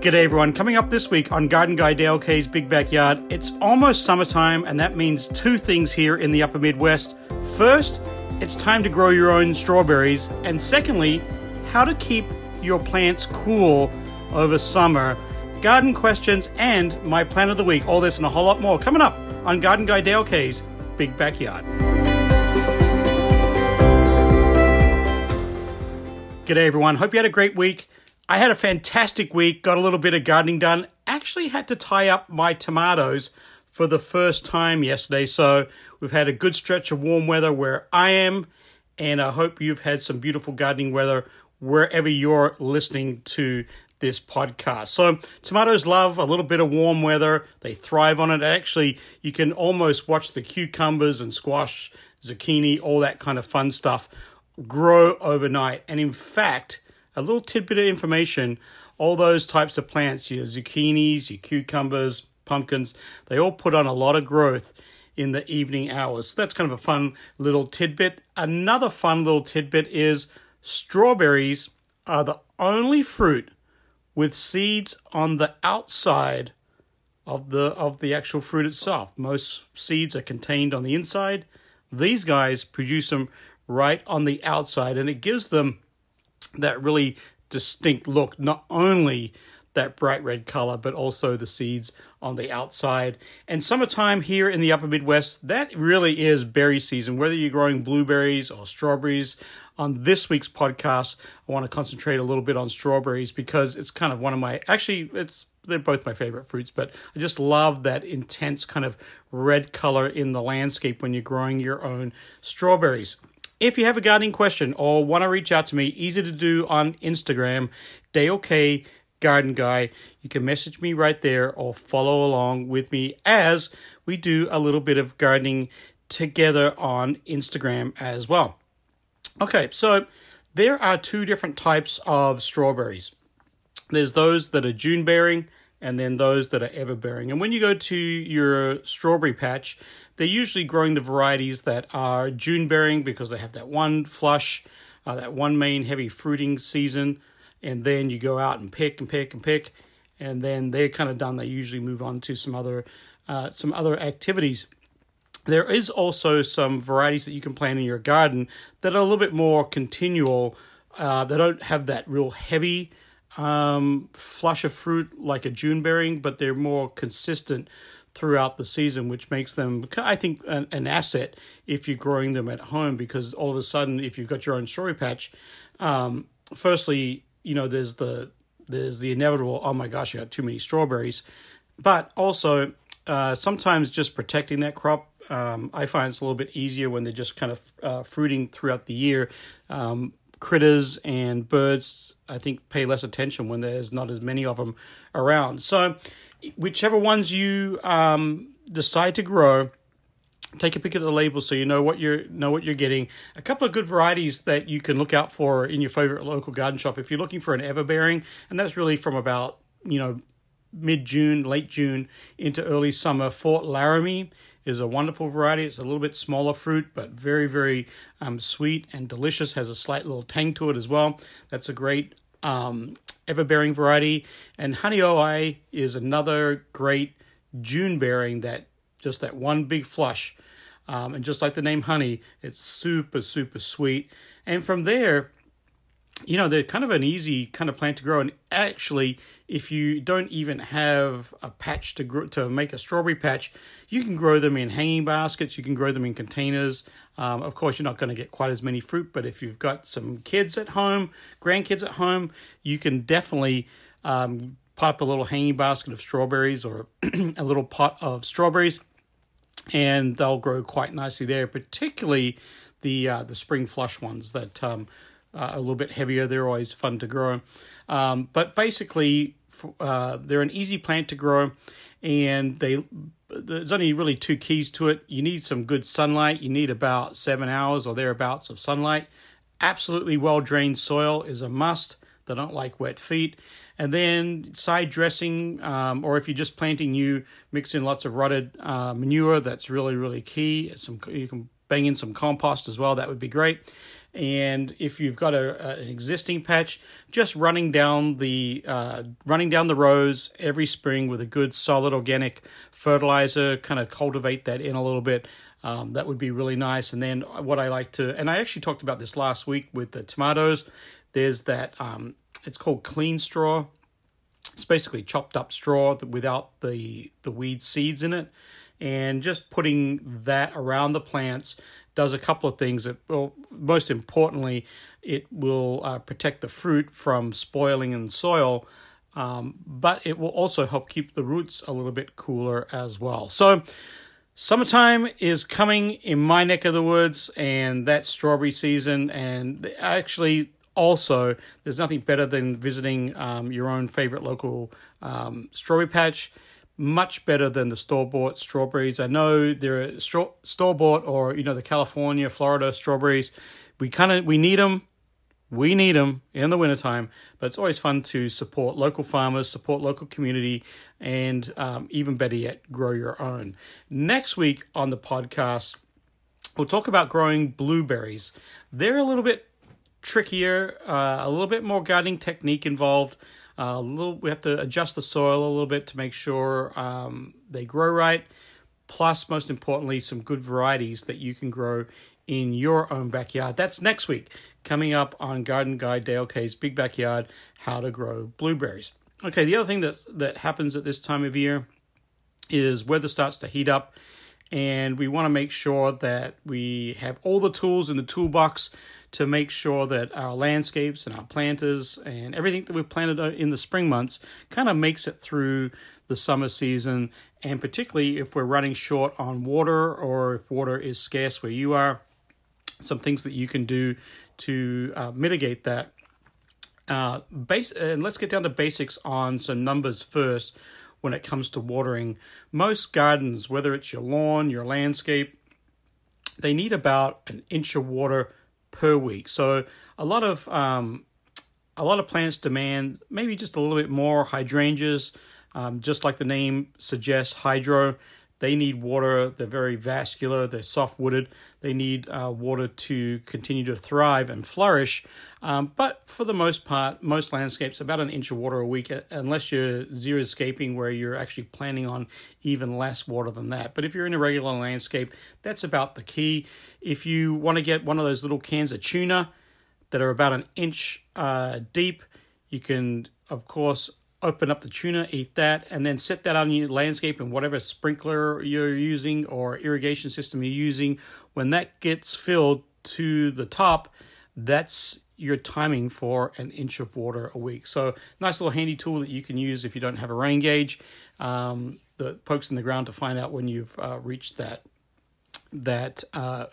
G'day everyone. Coming up this week on Garden Guy Dale K's Big Backyard, it's almost summertime, and that means two things here in the upper Midwest. First, it's time to grow your own strawberries, and secondly, how to keep your plants cool over summer. Garden questions and my plan of the week. All this and a whole lot more coming up on Garden Guy Dale K's Big Backyard. G'day everyone. Hope you had a great week. I had a fantastic week, got a little bit of gardening done. Actually, had to tie up my tomatoes for the first time yesterday. So, we've had a good stretch of warm weather where I am, and I hope you've had some beautiful gardening weather wherever you're listening to this podcast. So, tomatoes love a little bit of warm weather, they thrive on it. Actually, you can almost watch the cucumbers and squash, zucchini, all that kind of fun stuff grow overnight. And in fact, a little tidbit of information all those types of plants, your zucchinis, your cucumbers, pumpkins, they all put on a lot of growth in the evening hours. So that's kind of a fun little tidbit. Another fun little tidbit is strawberries are the only fruit with seeds on the outside of the of the actual fruit itself. Most seeds are contained on the inside. These guys produce them right on the outside and it gives them that really distinct look, not only that bright red color, but also the seeds on the outside. And summertime here in the upper Midwest, that really is berry season. Whether you're growing blueberries or strawberries, on this week's podcast, I want to concentrate a little bit on strawberries because it's kind of one of my actually it's they're both my favorite fruits, but I just love that intense kind of red color in the landscape when you're growing your own strawberries. If you have a gardening question or want to reach out to me, easy to do on Instagram, Dale K Garden Guy. You can message me right there or follow along with me as we do a little bit of gardening together on Instagram as well. Okay, so there are two different types of strawberries. There's those that are June bearing and then those that are ever bearing. And when you go to your strawberry patch, they're usually growing the varieties that are June bearing because they have that one flush, uh, that one main heavy fruiting season, and then you go out and pick and pick and pick, and then they're kind of done. They usually move on to some other uh, some other activities. There is also some varieties that you can plant in your garden that are a little bit more continual. Uh, they don't have that real heavy um, flush of fruit like a June bearing, but they're more consistent throughout the season, which makes them, I think, an, an, asset if you're growing them at home. Because all of a sudden, if you've got your own strawberry patch, um, firstly, you know, there's the there's the inevitable. Oh my gosh, you got too many strawberries, but also uh, sometimes just protecting that crop. Um, I find it's a little bit easier when they're just kind of uh, fruiting throughout the year. Um, critters and birds, I think, pay less attention when there's not as many of them around. So whichever ones you um, decide to grow, take a pick at the label so you know what you're know what you're getting. A couple of good varieties that you can look out for in your favorite local garden shop if you're looking for an everbearing, and that's really from about you know mid June, late June into early summer. Fort Laramie is a wonderful variety. It's a little bit smaller fruit, but very very um, sweet and delicious. Has a slight little tang to it as well. That's a great um, ever bearing variety. And Honeoye is another great June bearing that just that one big flush. Um, and just like the name honey, it's super, super sweet. And from there, you know, they're kind of an easy kind of plant to grow. And actually, if you don't even have a patch to grow, to make a strawberry patch, you can grow them in hanging baskets. You can grow them in containers. Um, of course, you're not going to get quite as many fruit, but if you've got some kids at home, grandkids at home, you can definitely um, pop a little hanging basket of strawberries or a little pot of strawberries, and they'll grow quite nicely there. Particularly the uh, the spring flush ones that um, uh, a little bit heavier. They're always fun to grow. Um, but basically, uh, they're an easy plant to grow, and they there's only really two keys to it. You need some good sunlight. You need about seven hours or thereabouts of sunlight. Absolutely well drained soil is a must. They don't like wet feet. And then side dressing, um, or if you're just planting new, mix in lots of rotted uh, manure. That's really really key. Some you can bang in some compost as well. That would be great. And if you've got a, a, an existing patch, just running down the uh, running down the rows every spring with a good solid organic fertilizer, kind of cultivate that in a little bit. Um, that would be really nice. And then what I like to, and I actually talked about this last week with the tomatoes. There's that um, it's called clean straw. It's basically chopped up straw without the the weed seeds in it, and just putting that around the plants does a couple of things. That, well, most importantly, it will uh, protect the fruit from spoiling in soil, um, but it will also help keep the roots a little bit cooler as well. So, summertime is coming in my neck of the woods, and that's strawberry season. And actually, also, there's nothing better than visiting um, your own favorite local um, strawberry patch. Much better than the store bought strawberries. I know there are store bought or you know the California, Florida strawberries. We kind of we need them. We need them in the wintertime, but it's always fun to support local farmers, support local community, and um, even better yet, grow your own. Next week on the podcast, we'll talk about growing blueberries. They're a little bit trickier, uh, a little bit more gardening technique involved. Little, we have to adjust the soil a little bit to make sure um, they grow right. Plus, most importantly, some good varieties that you can grow in your own backyard. That's next week, coming up on Garden Guy Dale K's Big Backyard: How to Grow Blueberries. Okay, the other thing that that happens at this time of year is weather starts to heat up, and we want to make sure that we have all the tools in the toolbox to make sure that our landscapes and our planters and everything that we've planted in the spring months kind of makes it through the summer season. And particularly if we're running short on water or if water is scarce where you are, some things that you can do to uh, mitigate that. Uh, base, and let's get down to basics on some numbers first when it comes to watering. Most gardens, whether it's your lawn, your landscape, they need about an inch of water per week. So a lot of um, a lot of plants demand maybe just a little bit more hydrangeas, um, just like the name suggests, hydro. They need water. They're very vascular. They're soft wooded. They need uh, water to continue to thrive and flourish. Um, but for the most part, most landscapes about an inch of water a week, uh, unless you're xeriscaping where you're actually planning on even less water than that. But if you're in a regular landscape, that's about the key. If you want to get one of those little cans of tuna that are about an inch uh, deep, you can, of course, open up the tuna, eat that, and then set that on your landscape and whatever sprinkler you're using or irrigation system you're using. When that gets filled to the top, that's your timing for an inch of water a week. So, nice little handy tool that you can use if you don't have a rain gauge um, that pokes in the ground to find out when you've uh, reached that that uh,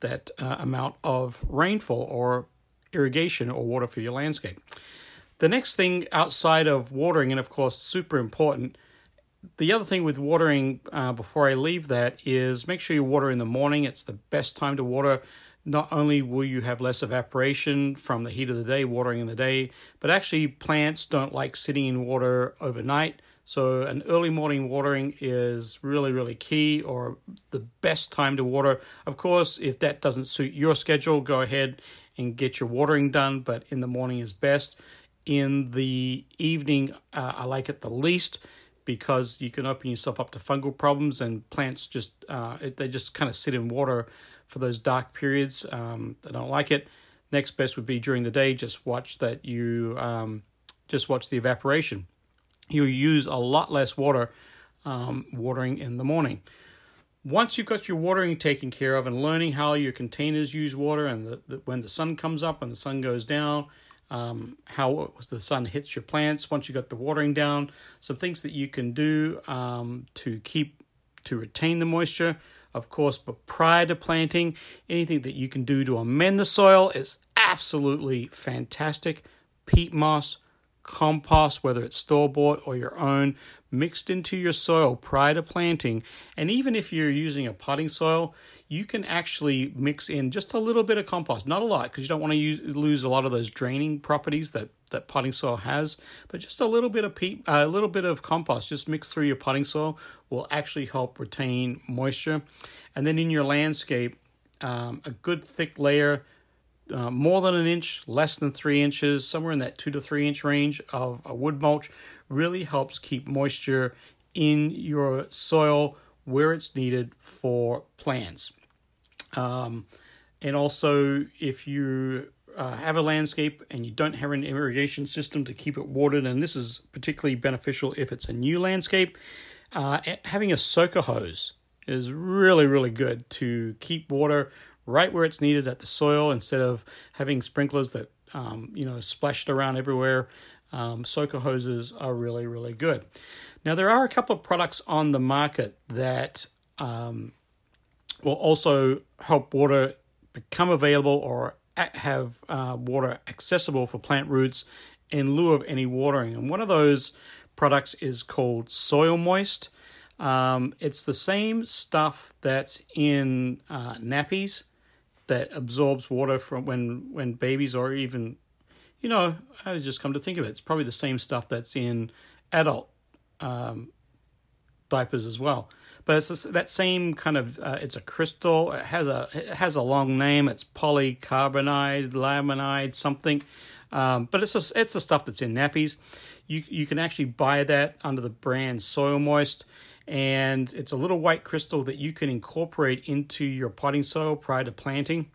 that uh, amount of rainfall or irrigation or water for your landscape. The next thing outside of watering, and of course, super important, the other thing with watering uh, before I leave that is make sure you water in the morning. It's the best time to water. Not only will you have less evaporation from the heat of the day, watering in the day, but actually plants don't like sitting in water overnight. So, an early morning watering is really, really key or the best time to water. Of course, if that doesn't suit your schedule, go ahead and get your watering done, but in the morning is best. In the evening, uh, I like it the least because you can open yourself up to fungal problems and plants just uh, they just kind of sit in water for those dark periods. Um, I don't like it. Next best would be during the day. Just watch that you um, just watch the evaporation. You use a lot less water um, watering in the morning. Once you've got your watering taken care of and learning how your containers use water and the, the, when the sun comes up and the sun goes down, um, how the sun hits your plants once you got the watering down, some things that you can do um, to keep to retain the moisture. Of course, but prior to planting, anything that you can do to amend the soil is absolutely fantastic. Peat moss, compost, whether it's store bought or your own, mixed into your soil prior to planting. And even if you're using a potting soil, you can actually mix in just a little bit of compost, not a lot, because you don't want to lose a lot of those draining properties that that potting soil has. But just a little bit of a little bit of compost, just mixed through your potting soil, will actually help retain moisture. And then in your landscape, um, a good thick layer uh, more than an inch, less than three inches, somewhere in that two to three inch range of a wood mulch really helps keep moisture in your soil where it's needed for plants. Um, and also, if you uh, have a landscape and you don't have an irrigation system to keep it watered, and this is particularly beneficial if it's a new landscape, uh, having a soaker hose is really, really good to keep water right where it's needed at the soil instead of having sprinklers that um, you know splashed around everywhere. Um, soaker hoses are really, really good. Now there are a couple of products on the market that um, will also help water become available or have uh, water accessible for plant roots in lieu of any watering. And one of those products is called Soil Moist. Um, it's the same stuff that's in uh, nappies that absorbs water from when when babies or even, you know, I just come to think of it, it's probably the same stuff that's in adult um, diapers as well. But it's that same kind of. Uh, it's a crystal. It has a it has a long name. It's polycarbonate, laminide, something. Um, but it's it's the stuff that's in nappies. You you can actually buy that under the brand Soil Moist and it's a little white crystal that you can incorporate into your potting soil prior to planting.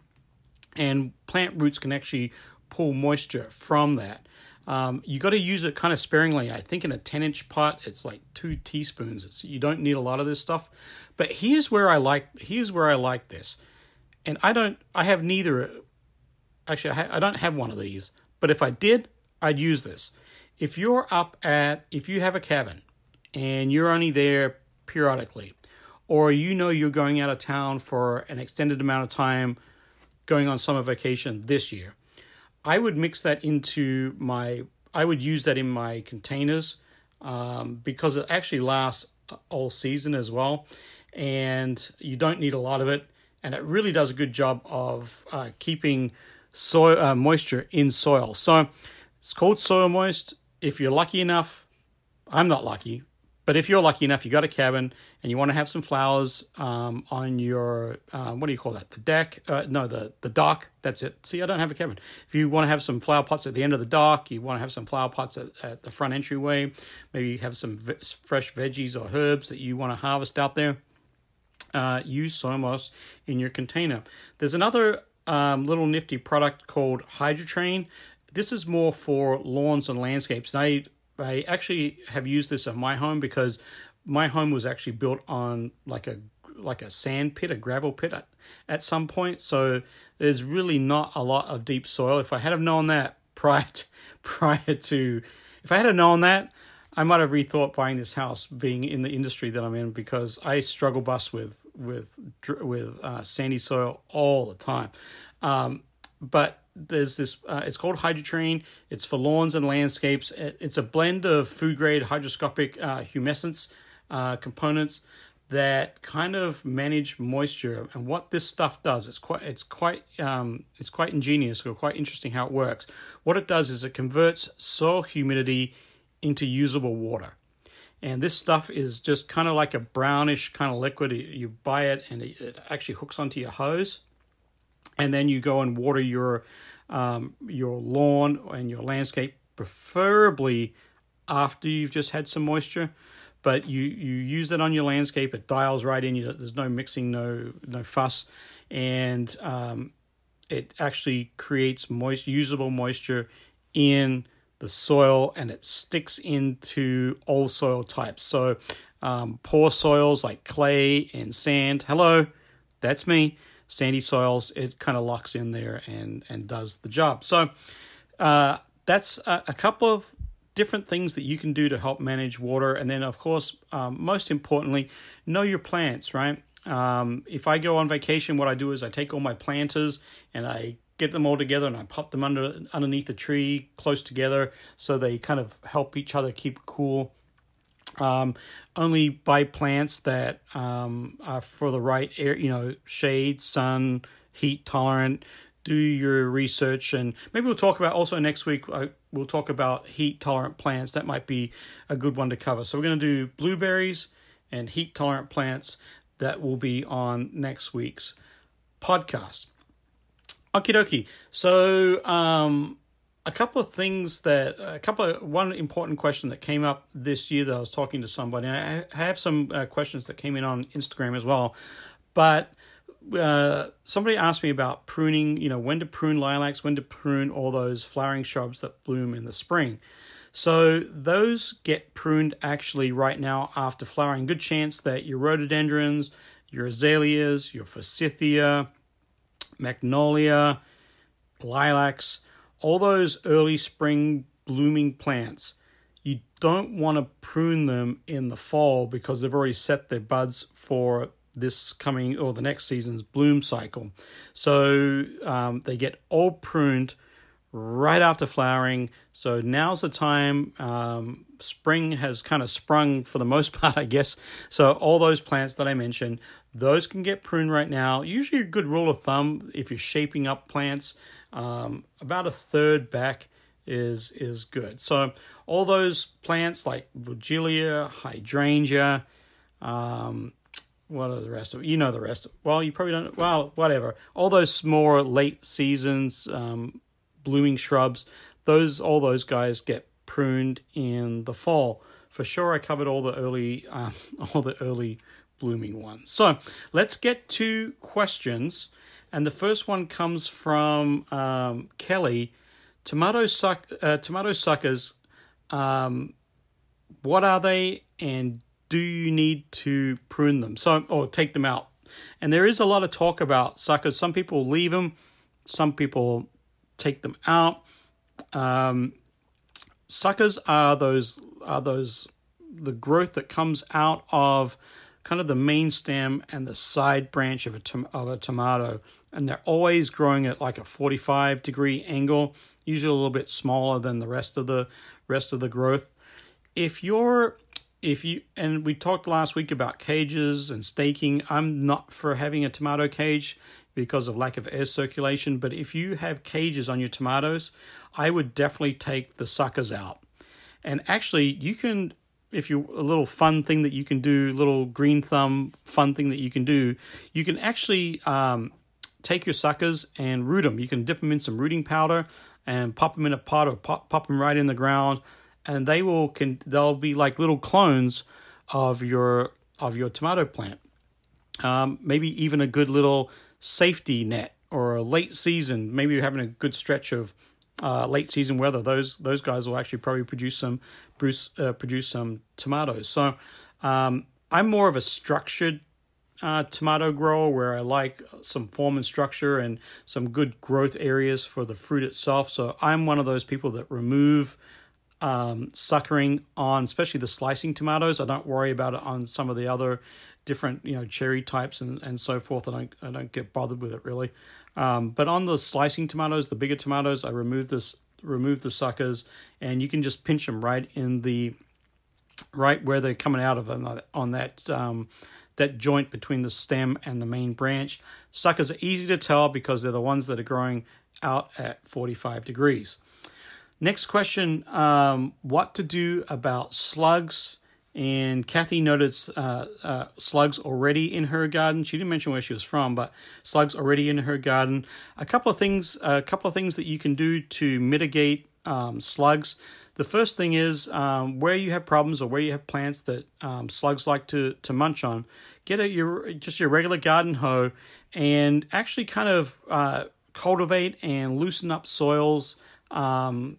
And plant roots can actually pull moisture from that. Um, you got to use it kind of sparingly. I think in a 10 inch pot, it's like two teaspoons. It's, you don't need a lot of this stuff. But here's where I like here's where I like this, and I don't I have neither. Actually, I, ha- I don't have one of these. But if I did, I'd use this. If you're up at if you have a cabin and you're only there periodically, or you know you're going out of town for an extended amount of time, going on summer vacation this year, I would mix that into my, I would use that in my containers um, because it actually lasts all season as well. And you don't need a lot of it. And it really does a good job of uh, keeping soil uh, moisture in soil. So it's called Soil Moist. If you're lucky enough, I'm not lucky, but if you're lucky enough, you got a cabin and you want to have some flowers um, on your uh, what do you call that? The deck? Uh, no, the the dock. That's it. See, I don't have a cabin. If you want to have some flower pots at the end of the dock, you want to have some flower pots at, at the front entryway. Maybe you have some v- fresh veggies or herbs that you want to harvest out there. Uh, use soil moist in your container. There's another um, little nifty product called Hydretain. This is more for lawns and landscapes. And I I actually have used this at my home because my home was actually built on like a like a sand pit, a gravel pit at, at some point. So there's really not a lot of deep soil. If I had have known that prior to, prior to if I had have known that, I might have rethought buying this house, being in the industry that I'm in, because I struggle bus with with with uh, sandy soil all the time. Um, but there's this uh, it's called Hydretain. It's for lawns and landscapes. It's a blend of food grade hygroscopic uh, humectant uh, components that kind of manage moisture. And what this stuff does it's quite it's quite um, it's quite ingenious or quite interesting how it works. What it does is it converts soil humidity into usable water. And this stuff is just kind of like a brownish kind of liquid. You buy it and it actually hooks onto your hose. And then you go and water your um, your lawn and your landscape, preferably after you've just had some moisture. But you, you use it on your landscape, it dials right in. You, there's no mixing, no no fuss, and um, it actually creates moist, usable moisture in the soil, and it sticks into all soil types. So um, poor soils like clay and sand. Hello, that's me sandy soils, it kind of locks in there and and does the job. So uh, that's a, a, couple of different things that you can do to help manage water, and then of course, um, most importantly, know your plants. Right. Um, if I go on vacation, what I do is I take all my planters and I get them all together and I pop them under underneath the tree close together so they kind of help each other keep cool. Um, only buy plants that um, are for the right air, you know, shade, sun, heat tolerant. Do your research, and maybe we'll talk about also next week. Uh, we'll talk about heat tolerant plants. That might be a good one to cover. So we're going to do blueberries and heat tolerant plants. That will be on next week's podcast. Okie dokie. So, um, a couple of things that a couple of one important question that came up this year that I was talking to somebody. I have some uh, questions that came in on Instagram as well, but uh, somebody asked me about pruning. You know, when to prune lilacs, when to prune all those flowering shrubs that bloom in the spring. So those get pruned actually right now after flowering. Good chance that your rhododendrons, your azaleas, your forsythia, magnolia, lilacs, all those early spring blooming plants, you don't want to prune them in the fall because they've already set their buds for this coming or the next season's bloom cycle. So um, they get all pruned right after flowering. So now's the time. Um, spring has kind of sprung for the most part, I guess. So all those plants that I mentioned, those can get pruned right now. Usually, a good rule of thumb if you're shaping up plants, um, about a third back is is good. So all those plants like Weigela, hydrangea, um, what are the rest of you know the rest? Well, you probably don't. Well, whatever. All those more late seasons um, blooming shrubs, those all those guys get pruned in the fall for sure. I covered all the early um, all the early blooming ones. So let's get to questions. And the first one comes from um, Kelly. Tomato suck, uh, tomato suckers. Um, what are they, and do you need to prune them? So or take them out. And there is a lot of talk about suckers. Some people leave them. Some people take them out. Um, suckers are those are those the growth that comes out of kind of the main stem and the side branch of a, tom- of a tomato. And they're always growing at like a 45 degree angle, usually a little bit smaller than the rest of the rest of the growth. If you're if you and we talked last week about cages and staking, I'm not for having a tomato cage because of lack of air circulation, but if you have cages on your tomatoes, I would definitely take the suckers out. And actually, you can if you a little fun thing that you can do, little green thumb fun thing that you can do, you can actually um, take your suckers and root them. You can dip them in some rooting powder and pop them in a pot or pop, pop them right in the ground, and they will can they'll be like little clones of your of your tomato plant. Um, maybe even a good little safety net or a late season. Maybe you're having a good stretch of uh, late season weather, those those guys will actually probably produce some produce, uh, produce some tomatoes. So um, I'm more of a structured uh, tomato grower where I like some form and structure and some good growth areas for the fruit itself. So I'm one of those people that remove um, suckering on, especially the slicing tomatoes. I don't worry about it on some of the other different, you know, cherry types and, and so forth. I don't I don't get bothered with it really. Um, but on the slicing tomatoes, the bigger tomatoes, I remove this, remove the suckers, and you can just pinch them right in the, right where they're coming out of on, on that um, that joint between the stem and the main branch. Suckers are easy to tell because they're the ones that are growing out at 45 degrees. Next question um, What to do about slugs and Kathy noted uh, uh, slugs already in her garden. She didn't mention where she was from, but slugs already in her garden. A couple of things, a couple of things that you can do to mitigate um, slugs. The first thing is um, where you have problems or where you have plants that um, slugs like to to munch on. Get a your just your regular garden hoe and actually kind of uh, cultivate and loosen up soils um,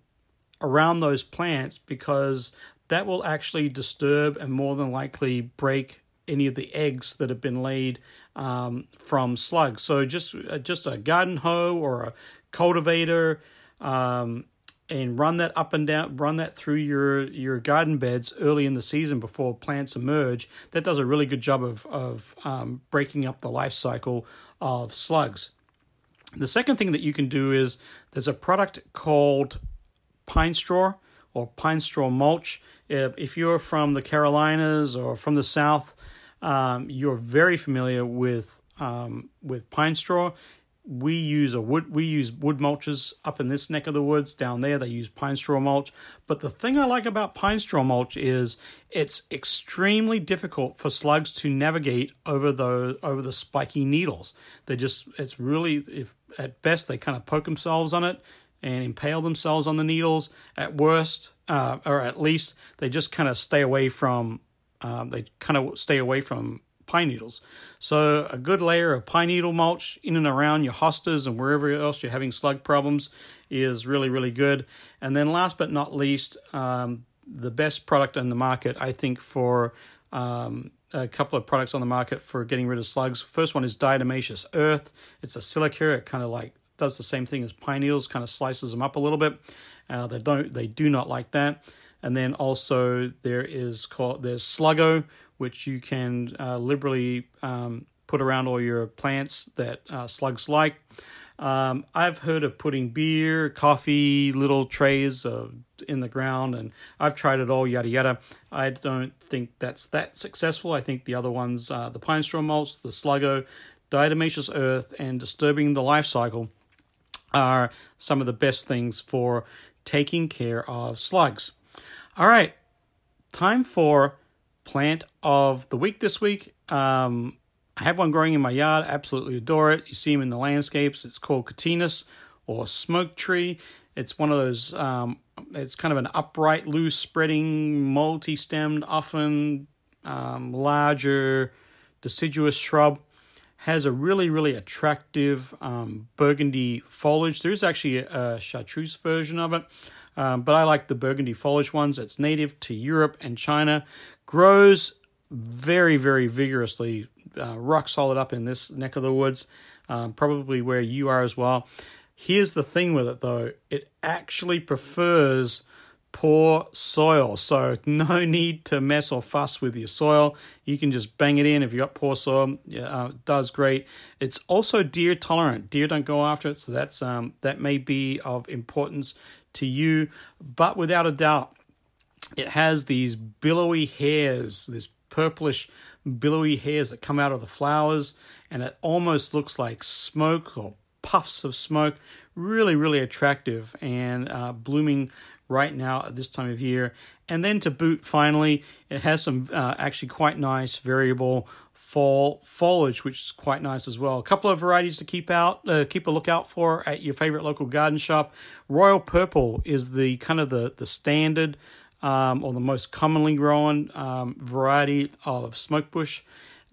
around those plants because that will actually disturb and more than likely break any of the eggs that have been laid um, from slugs. So just uh, just a garden hoe or a cultivator, um, and run that up and down, run that through your your garden beds early in the season before plants emerge. That does a really good job of of um, breaking up the life cycle of slugs. The second thing that you can do is there's a product called pine straw or pine straw mulch if you're from the Carolinas or from the South, um, you're very familiar with um, with pine straw. We use a wood we use wood mulches up in this neck of the woods down there. They use pine straw mulch. But the thing i like about pine straw mulch is it's extremely difficult for slugs to navigate over the over the spiky needles. They just it's really if at best they kind of poke themselves on it and impale themselves on the needles. At worst uh, or at least they just kind of stay away from um, they kind of stay away from pine needles. So a good layer of pine needle mulch in and around your hostas and wherever else you're having slug problems is really, really good. And then last but not least, um, the best product on the market, I think, for um, a couple of products on the market for getting rid of slugs. First one is Diatomaceous Earth. It's a silica. It kind of like does the same thing as pine needles, kind of slices them up a little bit. Uh, they don't, they do not like that. And then also there is called there's Sluggo, which you can uh, liberally um, put around all your plants that uh, slugs like. Um, I've heard of putting beer, coffee, little trays uh, in the ground, and I've tried it all, yada yada. I don't think that's that successful. I think the other ones, uh, the pine straw mulch, the sluggo, diatomaceous earth, and disturbing the life cycle, are some of the best things for taking care of slugs. All right, time for plant of the week this week. Um, I have one growing in my yard. Absolutely adore it. You see them in the landscapes. It's called Cotinus or smoke tree. It's one of those. Um, it's kind of an upright, loose, spreading, multi-stemmed, often um, larger, deciduous shrub. Has a really, really attractive um, burgundy foliage. There is actually a, a chartreuse version of it. Um, but I like the burgundy foliage ones. It's native to Europe and China grows very, very vigorously, uh, rock solid up in this neck of the woods, um, probably where you are as well. Here's the thing with it though it actually prefers poor soil. So no need to mess or fuss with your soil. You can just bang it in if you've got poor soil. Uh, it does great. It's also deer tolerant. Deer don't go after it, so that's um, that may be of importance to you. But without a doubt, it has these billowy hairs, this purplish billowy hairs that come out of the flowers, and it almost looks like smoke or puffs of smoke. Really, really attractive and uh, blooming right now at this time of year. And then to boot, finally, it has some uh, actually quite nice variable fall foliage, which is quite nice as well. A couple of varieties to keep out, uh, keep a lookout for at your favorite local garden shop. Royal Purple is the kind of the the standard um, or the most commonly grown um, variety of smoke bush.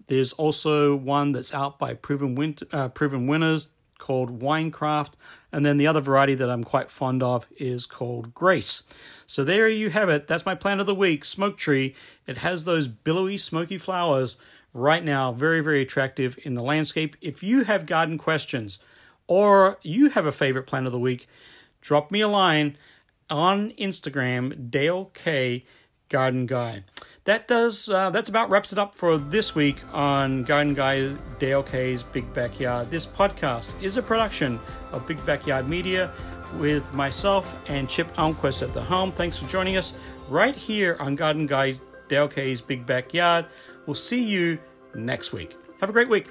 There's also one that's out by proven win- uh, proven winners called Winecraft, and then the other variety that I'm quite fond of is called Grace. So there you have it. That's my plant of the week, smoke tree. It has those billowy, smoky flowers right now, very very attractive in the landscape. If you have garden questions or you have a favorite plant of the week, drop me a line on Instagram, Dale K Garden Guy. That does uh, that's about wraps it up for this week on Garden Guy Dale K's Big Backyard. This podcast is a production of Big Backyard Media with myself and Chip Almquist at the helm. Thanks for joining us right here on Garden Guy Dale K's Big Backyard. We'll see you next week. Have a great week.